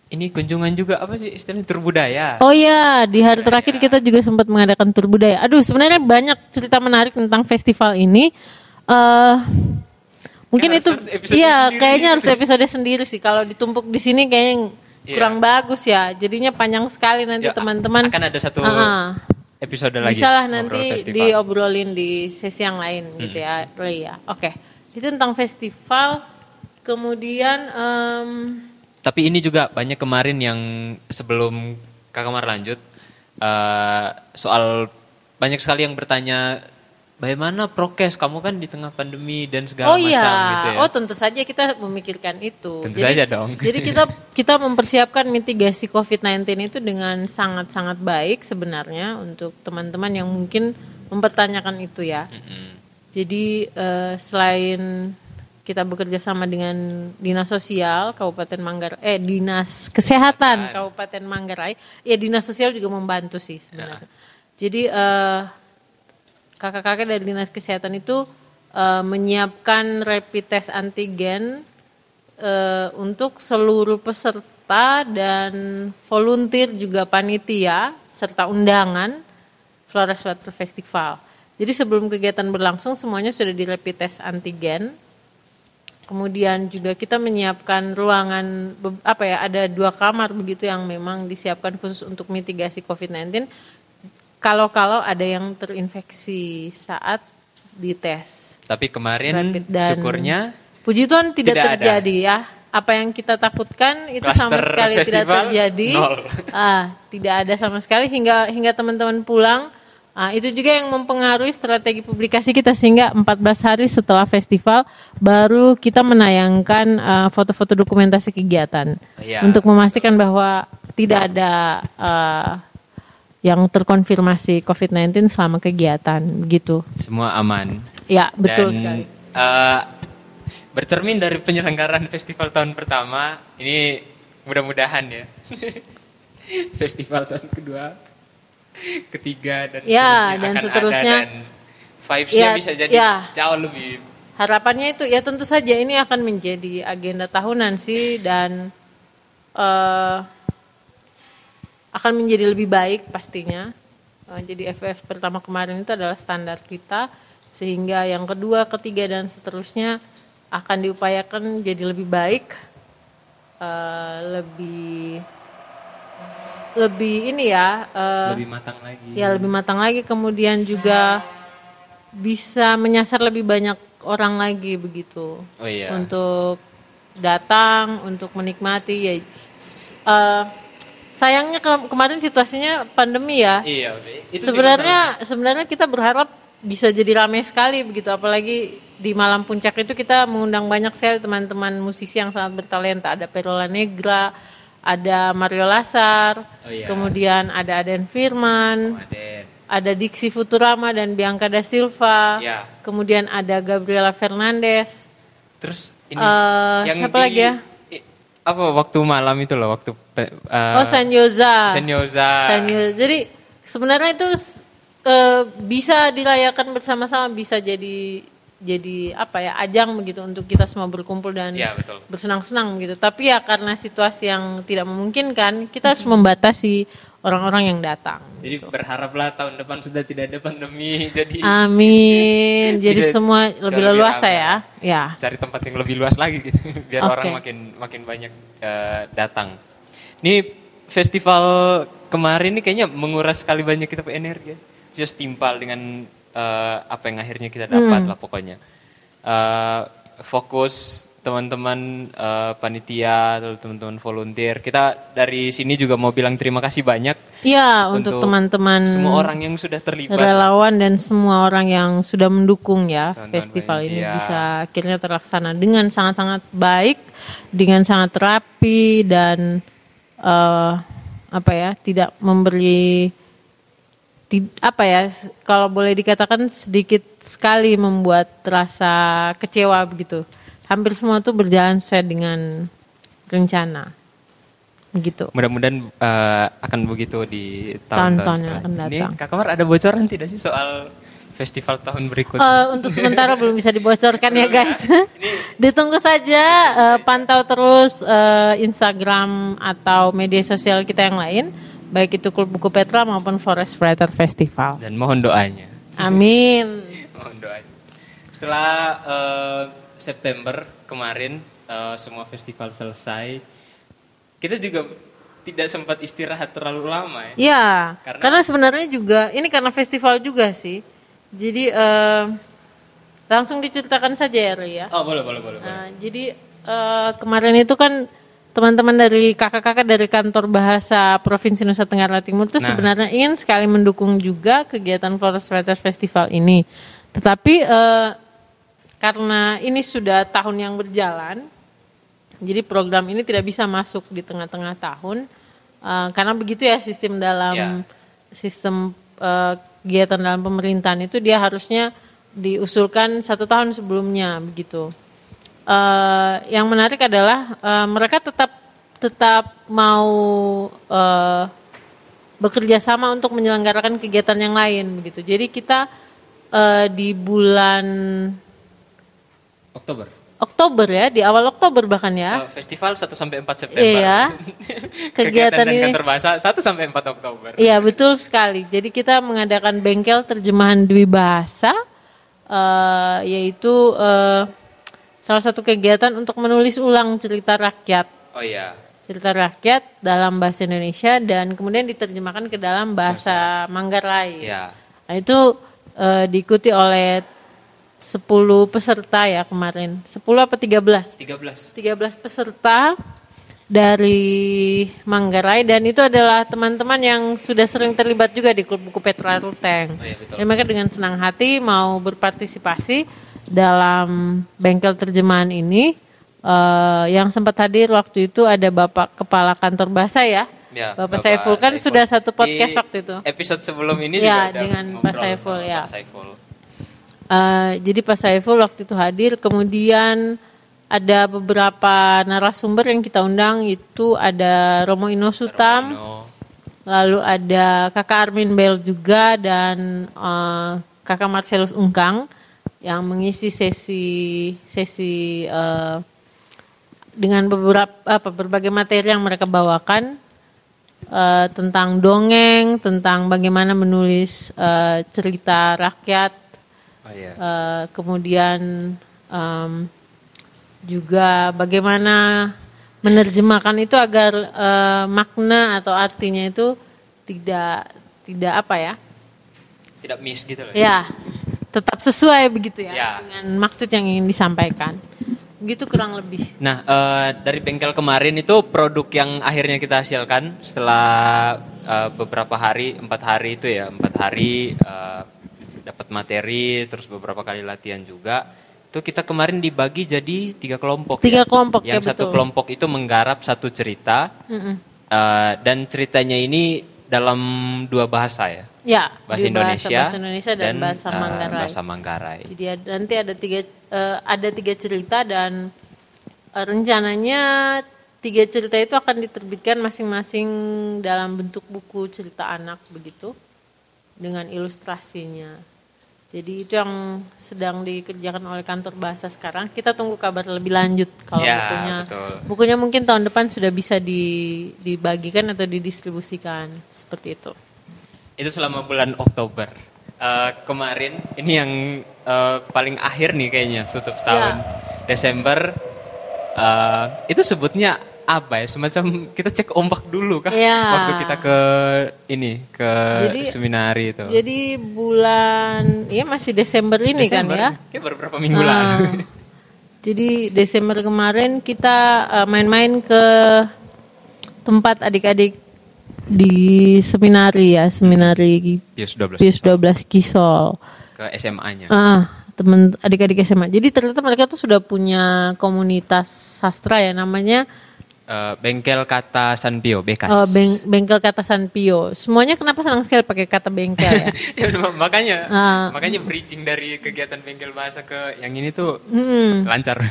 Ini kunjungan juga apa sih istilahnya tur budaya. Oh ya, di hari terakhir kita juga sempat mengadakan tur budaya. Aduh, sebenarnya banyak cerita menarik tentang festival ini. eh mungkin Kan harus- itu, iya, kayaknya harus episode sendiri sih. Kalau ditumpuk di sini kayaknya Iya. kurang bagus ya. Jadinya panjang sekali nanti Ya, teman-teman. akan ada satu Ah, episode lagi. Bisa lah nanti festival. diobrolin di sesi yang lain gitu ya, Roy ya. Oke, itu tentang festival. Kemudian em, Tapi ini juga banyak kemarin yang sebelum Kak Kamar lanjut eh, soal banyak sekali yang bertanya bagaimana prokes kamu kan di tengah pandemi dan segala oh macam iya, gitu ya. oh tentu saja kita memikirkan itu. Tentu saja dong. Jadi kita kita mempersiapkan mitigasi COVID-19 itu dengan sangat-sangat baik sebenarnya untuk teman-teman yang mungkin mempertanyakan itu ya. Mm-mm. Jadi eh, selain kita bekerja sama dengan dinas sosial Kabupaten Manggarai, eh dinas kesehatan Kabupaten Manggarai, ya dinas sosial juga membantu sih sebenarnya. Jadi eh, kakak-kakak dari dinas kesehatan itu eh, menyiapkan rapid test antigen eh, untuk seluruh peserta dan volunteer juga panitia serta undangan Flores Water Festival. Jadi sebelum kegiatan berlangsung semuanya sudah di rapid test antigen. Kemudian juga kita menyiapkan ruangan apa ya ada dua kamar begitu yang memang disiapkan khusus untuk mitigasi COVID-19. Kalau-kalau ada yang terinfeksi saat dites. Tapi kemarin dan- syukurnya Puji Tuhan tidak, Tidak ada. terjadi ya. Apa yang kita takutkan itu sama Cluster sekali tidak festival, terjadi. nol. Ah, tidak ada sama sekali hingga hingga teman-teman pulang. Ah, itu juga yang mempengaruhi strategi publikasi kita sehingga 14 hari setelah festival baru kita menayangkan ah, foto-foto dokumentasi kegiatan Iya, untuk memastikan bahwa tidak ada ah, yang terkonfirmasi COVID-19 selama kegiatan gitu. semua aman. Ya, betul Dan, sekali. eh, bercermin dari penyelenggaraan festival tahun pertama, ini mudah-mudahan ya. festival tahun kedua, ketiga dan Ya, seterusnya dan akan seterusnya. ada dan vibes-nya Ya, bisa jadi ya. jauh lebih Harapannya itu ya tentu saja ini akan menjadi agenda tahunan sih dan eh, akan menjadi lebih baik pastinya. Eh, jadi FF pertama kemarin itu adalah standar kita sehingga yang kedua, ketiga dan seterusnya akan diupayakan jadi lebih baik, eh, lebih lebih ini ya. eh, lebih matang lagi. ya lebih matang lagi kemudian juga bisa menyasar lebih banyak orang lagi begitu Oh iya. untuk datang untuk menikmati ya eh, sayangnya ke- kemarin situasinya pandemi ya Iya, itu sebenarnya sebenarnya kita berharap bisa jadi ramai sekali begitu apalagi di malam puncak itu kita mengundang banyak sekali teman-teman musisi yang sangat bertalenta ada Perola Negra ada Mario Lasar Oh iya. kemudian ada Aden Firman masalah. Aden. ada Diksi Futurama dan Bianca da Silva Ya. kemudian ada Gabriela Fernandez Terus ini Eh, siapa lagi ya? Apa waktu malam itu loh, waktu eh, oh Sanyoza Senyoza. Sanyo- Jadi sebenarnya itu eh, bisa dirayakan bersama-sama, bisa jadi jadi apa ya ajang begitu untuk kita semua berkumpul dan betul. bersenang-senang gitu. Tapi ya karena situasi yang tidak memungkinkan, kita harus membatasi orang-orang yang datang. Jadi berharaplah tahun depan sudah tidak ada pandemi. Jadi. Amin. Jadi semua lebih leluasa ya. Ya. cari tempat yang lebih luas lagi gitu, biar Oke. orang makin makin banyak eh, datang. Ini festival kemarin ini kayaknya menguras sekali banyak kita energi. ya. Just timpal dengan eh, apa yang akhirnya kita dapat Hmm. lah pokoknya. Eh, fokus teman-teman eh, panitia atau teman-teman volunteer. Kita dari sini juga mau bilang terima kasih banyak Iya, untuk teman-teman semua orang yang sudah terlibat. relawan dan semua orang yang sudah mendukung ya Teman-teman festival ini panitia. bisa akhirnya terlaksana dengan sangat-sangat baik, dengan sangat rapi dan eh, apa ya tidak memberi apa ya kalau boleh dikatakan sedikit sekali membuat rasa kecewa begitu. Hampir semua tuh berjalan sesuai dengan rencana. Begitu. Mudah-mudahan eh, akan begitu di tahun-tahun yang akan selanjutnya. Ini datang. Kak Kamar ada bocoran tidak sih soal festival tahun berikutnya? Eh, untuk sementara belum bisa dibocorkan ya guys. Ditunggu saja, eh, pantau terus eh, Instagram atau media sosial kita yang lain, baik itu Klub Buku Petra maupun Forest Writer Festival. Dan mohon doanya. Amin. Mohon doanya. Setelah eh, September kemarin eh, semua festival selesai, kita juga tidak sempat istirahat terlalu lama ya. Ya, Karena- karena, sebenarnya juga ini karena festival juga sih. Jadi eh, langsung diceritakan saja ya Ri ya. Oh boleh boleh boleh. boleh. Nah, jadi eh, kemarin itu kan teman-teman dari kakak-kakak dari kantor bahasa Provinsi Nusa Tenggara Timur itu Nah. sebenarnya ingin sekali mendukung juga kegiatan Forest Writers Festival ini. Tetapi eh, karena ini sudah tahun yang berjalan, jadi program ini tidak bisa masuk di tengah-tengah tahun eh, karena begitu ya sistem dalam Ya. sistem eh, kegiatan dalam pemerintahan itu dia harusnya diusulkan satu tahun sebelumnya begitu. Eh, yang menarik adalah eh, mereka tetap tetap mau eh, bekerja sama untuk menyelenggarakan kegiatan yang lain begitu. Jadi kita eh, di bulan Oktober. Oktober ya, di awal Oktober bahkan ya. Eh, festival 1 sampai 4 September. Iya. Kegiatan Kegiatan dan ini kantor bahasa 1 sampai 4 Oktober. Iya betul sekali. Jadi kita mengadakan bengkel terjemahan dwi bahasa, eh, yaitu eh, salah satu kegiatan untuk menulis ulang cerita rakyat, Oh iya. cerita rakyat dalam bahasa Indonesia dan kemudian diterjemahkan ke dalam bahasa Manggarai. Iya. Nah, itu eh, diikuti oleh 10 peserta ya kemarin. 10 apa 13? 13. 13 peserta dari Manggarai dan itu adalah teman-teman yang sudah sering terlibat juga di klub buku Petra Ruteng. Oh iya, betul. Dan mereka dengan senang hati mau berpartisipasi dalam bengkel terjemahan ini. Eh, yang sempat hadir waktu itu ada Bapak Kepala Kantor Bahasa ya. Ya, Bapak, Saiful kan Saiful. sudah satu podcast Di waktu itu. Episode sebelum ini Ya, juga ada dengan Pak Saiful, ya. Pak Saiful. Eh, jadi Pak Saiful waktu itu hadir, kemudian ada beberapa narasumber yang kita undang itu ada Romo Inosutam, No. lalu ada Kakak Armin Bell juga dan eh, Kakak Marcelus Ungkang yang mengisi sesi sesi eh, dengan beberapa apa berbagai materi yang mereka bawakan eh, tentang dongeng, tentang bagaimana menulis eh, cerita rakyat Oh iya. Eh, kemudian em, juga bagaimana menerjemahkan itu agar eh, makna atau artinya itu tidak tidak apa ya Tidak miss gitu loh. ya tetap sesuai begitu ya, Ya. dengan maksud yang ingin disampaikan begitu kurang lebih Nah, eh, dari bengkel kemarin itu produk yang akhirnya kita hasilkan setelah eh, beberapa hari, empat hari itu ya, empat hari eh, dapat materi, terus beberapa kali latihan juga. Itu kita kemarin dibagi jadi tiga kelompok. Tiga ya. kelompok, ya, Yang satu betul. kelompok itu menggarap satu cerita Mm-mm. eh, dan ceritanya ini dalam dua bahasa ya, ya bahasa Indonesia, bahasa Indonesia dan, bahasa eh, Manggarai bahasa Manggarai. Jadi ada- nanti ada tiga eh, ada tiga cerita dan rencananya tiga cerita itu akan diterbitkan masing-masing dalam bentuk buku cerita anak begitu dengan ilustrasinya. Jadi itu yang sedang dikerjakan oleh kantor bahasa sekarang. Kita tunggu kabar lebih lanjut kalau Ya, bukunya. betul. Bukunya mungkin tahun depan sudah bisa di- dibagikan atau didistribusikan seperti itu. Itu selama bulan Oktober. Eh, kemarin ini yang eh, paling akhir nih kayaknya tutup tahun Desember. Eh, itu sebutnya apa ya? Semacam kita cek ombak dulu kan? Iya. Waktu kita ke ini ke Jadi- seminari itu. Jadi bulan ya masih Desember ini Desember. kan ya. Kayak baru beberapa minggu Ah. lalu. Jadi Desember kemarin kita eh, main-main ke tempat adik-adik di seminari ya, seminari Pius 12 Pius 12 Kisol. ke SMA-nya. Ah, teman adik-adik SMA. Jadi ternyata mereka tuh sudah punya komunitas sastra ya namanya Eh, bengkel kata Sanpio, Bekas. eh, beng- bengkel kata Sanpio. Semuanya kenapa senang sekali pakai kata bengkel ya? Ya makanya Ah. makanya bridging dari kegiatan bengkel bahasa ke yang ini tuh Mm-mm. lancar.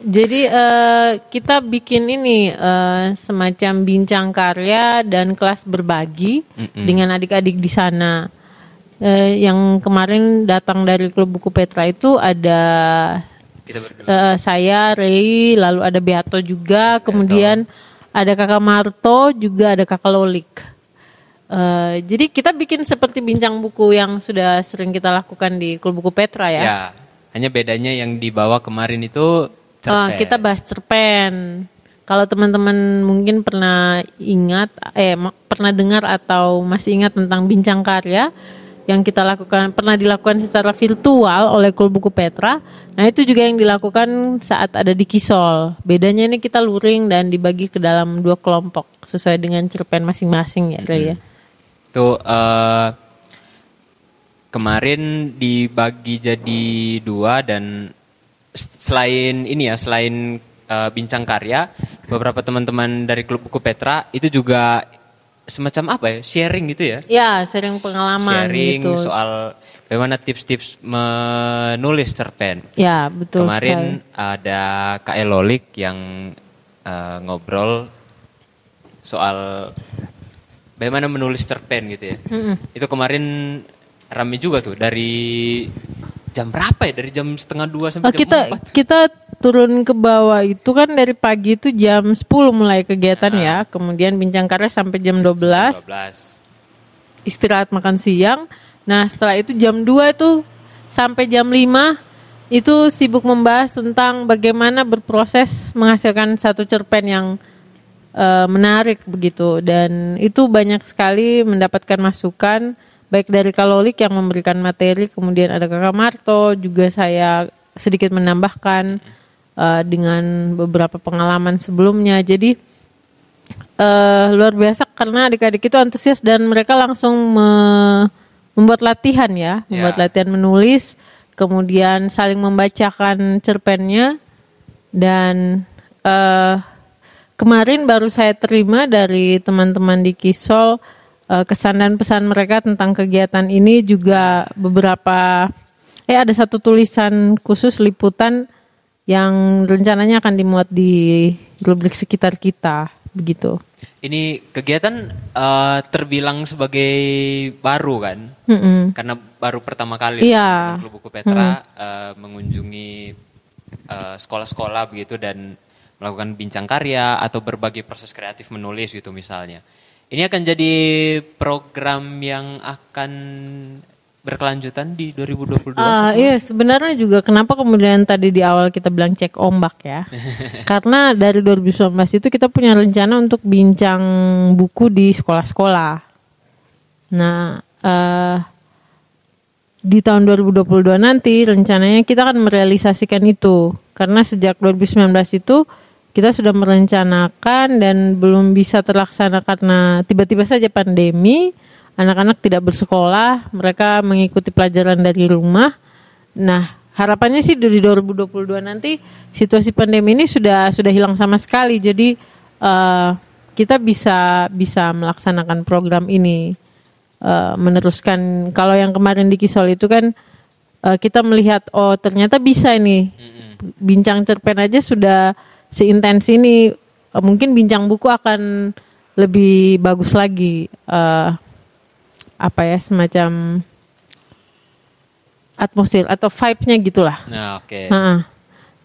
Jadi eh, kita bikin ini eh, semacam bincang karya dan kelas berbagi dengan adik-adik di sana. Eh, yang kemarin datang dari klub buku Petra itu ada Eh, saya, Rey, lalu ada Beato juga, kemudian ada kakak Marto, juga ada kakak Lolik. Eh, jadi kita bikin seperti bincang buku yang sudah sering kita lakukan di klub buku Petra ya. ya, hanya bedanya yang dibawa kemarin itu cerpen. kita bahas cerpen. Kalau teman-teman mungkin pernah ingat, eh pernah dengar atau masih ingat tentang bincang karya yang kita lakukan pernah dilakukan secara virtual oleh Kul Buku Petra. Nah itu juga yang dilakukan saat ada di Kisol. Bedanya ini kita luring dan dibagi ke dalam dua kelompok sesuai dengan cerpen masing-masing ya, Ray, ya. Tuh eh, kemarin dibagi jadi dua dan selain ini ya selain eh, bincang karya beberapa teman-teman dari klub buku Petra itu juga semacam apa ya sharing gitu ya Ya, sering pengalaman sharing gitu. soal bagaimana tips-tips menulis cerpen Ya, betul sekali. kemarin ada Kak Elolik yang eh, ngobrol soal bagaimana menulis cerpen gitu ya Mm-mm. itu kemarin rame juga tuh dari jam berapa ya? Dari jam setengah dua sampai Oh, jam kita empat. kita turun ke bawah itu kan dari pagi itu jam 10 mulai kegiatan ya. Kemudian bincang karya sampai jam 12, 12. istirahat makan siang. Nah, setelah itu jam 2 itu sampai jam 5 itu sibuk membahas tentang bagaimana berproses menghasilkan satu cerpen yang eh, menarik begitu dan itu banyak sekali mendapatkan masukan baik dari Kalolik yang memberikan materi kemudian ada Kakak Marto juga saya sedikit menambahkan eh, dengan beberapa pengalaman sebelumnya. Jadi eh, luar biasa karena adik-adik itu antusias dan mereka langsung me- membuat latihan ya. Membuat Ya. latihan menulis kemudian saling membacakan cerpennya. Dan eh, kemarin baru saya terima dari teman-teman di Kisol eh, kesan dan pesan mereka tentang kegiatan ini juga beberapa eh ada satu tulisan khusus liputan yang rencananya akan dimuat di rubrik sekitar kita begitu. Ini kegiatan eh, terbilang sebagai baru kan? Mm-mm. Karena baru pertama kali Iya. Klub Buku Petra eh, mengunjungi eh, sekolah-sekolah begitu dan melakukan bincang karya atau berbagi proses kreatif menulis gitu misalnya. Ini akan jadi program yang akan berkelanjutan di 2022. Ah, iya sebenarnya juga kenapa kemudian tadi di awal kita bilang cek ombak ya. Karena dari 2019 itu kita punya rencana untuk bincang buku di sekolah-sekolah. Nah, eh, di tahun 2022 nanti rencananya kita akan merealisasikan itu. Karena sejak 2019 itu kita sudah merencanakan dan belum bisa terlaksana karena tiba-tiba saja pandemi anak-anak tidak bersekolah, mereka mengikuti pelajaran dari rumah. Nah, harapannya sih dari 2022 nanti situasi pandemi ini sudah sudah hilang sama sekali. Jadi eh, kita bisa bisa melaksanakan program ini eh, meneruskan. Kalau yang kemarin di Kisol itu kan eh, kita melihat oh ternyata bisa ini bincang cerpen aja sudah seintens ini. Eh, mungkin bincang buku akan lebih bagus lagi. Eh, apa ya semacam atmosfer atau vibe-nya gitulah. Nah, oke. Heeh.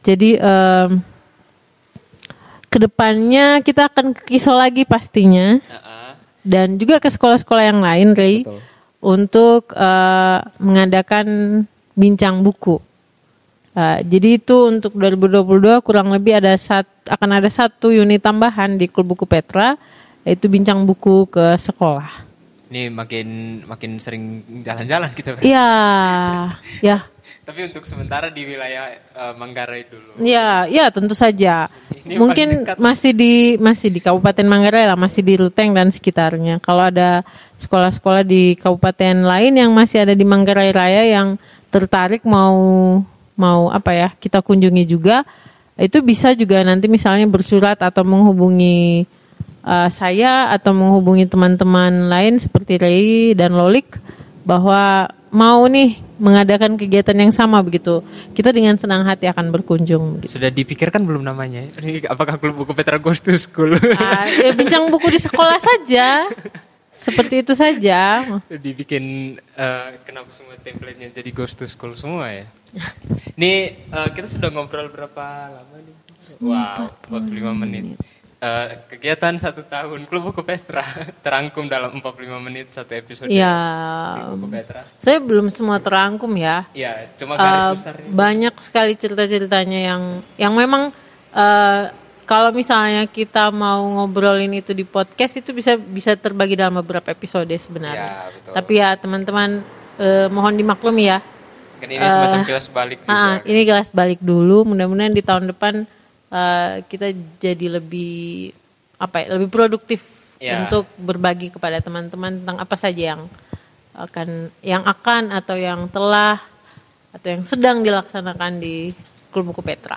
Jadi em, ke depannya kita akan ke Kisol lagi pastinya Heeh. dan juga ke sekolah-sekolah yang lain, Ray, untuk eh, mengadakan bincang buku. Eh, jadi itu untuk 2022 kurang lebih ada sat, akan ada satu unit tambahan di Klub Buku Petra, yaitu bincang buku ke sekolah. Ini makin makin sering jalan-jalan kita. Iya, ya Tapi untuk sementara di wilayah eh, Manggarai dulu. Ya, ya tentu saja. Ini Mungkin masih di masih di Kabupaten Manggarai lah, masih di Ruteng dan sekitarnya. Kalau ada sekolah-sekolah di kabupaten lain yang masih ada di Manggarai Raya yang tertarik mau mau apa ya kita kunjungi juga, itu bisa juga nanti misalnya bersurat atau menghubungi eh, saya atau menghubungi teman-teman lain seperti Rei dan Lolik bahwa mau nih mengadakan kegiatan yang sama begitu. Kita dengan senang hati akan berkunjung begitu. Sudah dipikirkan belum namanya? Apakah klub buku Petra Goes to School? Ah, ya, bincang buku di sekolah saja. Seperti itu saja. Dibikin eh, kenapa semua template-nya jadi Goes to School semua ya? Ini eh, kita sudah ngobrol berapa lama nih? Wow, 45 menit. Eh, kegiatan satu tahun Klub Buku Petra terangkum dalam 45 menit satu episode Ya, Klub Buku Petra. saya belum semua terangkum ya. Ya, cuma garis Eh, besarnya. banyak sekali cerita-ceritanya yang yang memang eh, kalau misalnya kita mau ngobrolin itu di podcast itu bisa bisa terbagi dalam beberapa episode sebenarnya. Ya, betul. Tapi ya teman-teman eh, mohon dimaklumi ya. Kan ini semacam kilas balik juga. Ah, ini kelas balik dulu. Mudah-mudahan di tahun depan eh, kita jadi lebih apa ya, lebih produktif Ya. untuk berbagi kepada teman-teman tentang apa saja yang akan yang akan atau yang telah atau yang sedang dilaksanakan di Klub Buku Petra.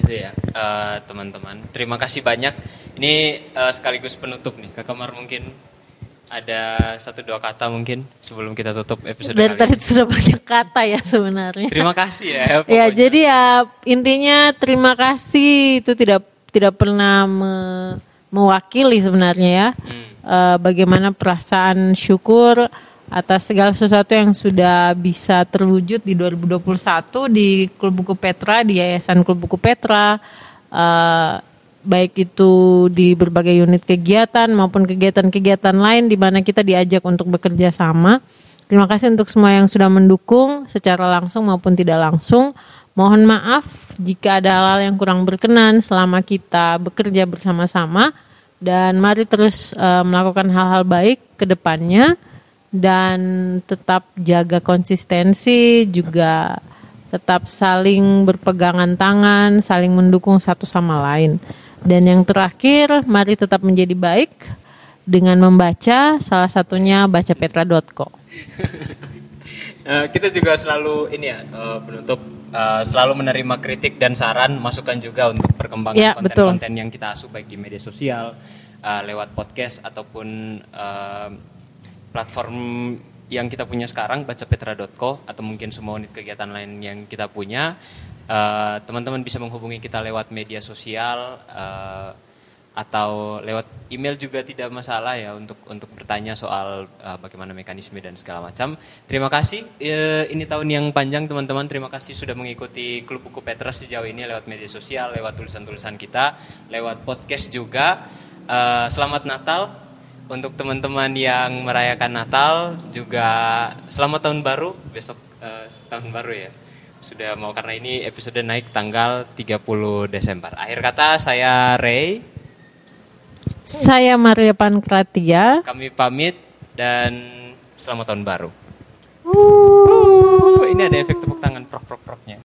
Itu ya, eh, teman-teman. Terima kasih banyak. Ini eh, sekaligus penutup nih. Ke kamar mungkin ada satu dua kata mungkin sebelum kita tutup episode Dari kali tadi ini. sudah banyak kata ya sebenarnya. Terima kasih ya. Ya, pokoknya. jadi ya intinya terima kasih itu tidak tidak pernah me- mewakili sebenarnya ya. Hmm. Eh, bagaimana perasaan syukur atas segala sesuatu yang sudah bisa terwujud di 2021 di Klub Buku Petra, di Yayasan Klub Buku Petra. eh, baik itu di berbagai unit kegiatan maupun kegiatan-kegiatan lain di mana kita diajak untuk bekerja sama. Terima kasih untuk semua yang sudah mendukung secara langsung maupun tidak langsung. Mohon maaf jika ada hal-hal yang kurang berkenan selama kita bekerja bersama-sama dan mari terus eh, melakukan hal-hal baik ke depannya dan tetap jaga konsistensi juga tetap saling berpegangan tangan, saling mendukung satu sama lain. Dan yang terakhir, mari tetap menjadi baik dengan membaca salah satunya bacapetra.co. Eh, kita juga selalu ini ya eh, penutup eh, selalu menerima kritik dan saran masukan juga untuk perkembangan Ya, konten-konten yang kita asuh baik di media sosial lewat podcast ataupun platform yang kita punya sekarang bacapetra.co atau mungkin semua unit kegiatan lain yang kita punya Eh, teman-teman bisa menghubungi kita lewat media sosial eh, atau lewat email juga tidak masalah ya untuk untuk bertanya soal uh, bagaimana mekanisme dan segala macam. Terima kasih. Eh, ini tahun yang panjang teman-teman. Terima kasih sudah mengikuti Klub Buku Petra sejauh ini lewat media sosial, lewat tulisan-tulisan kita, lewat podcast juga. Eh, selamat Natal untuk teman-teman yang merayakan Natal juga selamat tahun baru besok eh, tahun baru ya. Sudah mau karena ini episode naik tanggal 30 Desember. Akhir kata saya Ray Saya Maria Pankratia. Kami pamit dan selamat tahun baru. Uh, ini ada efek tepuk tangan prok prok proknya.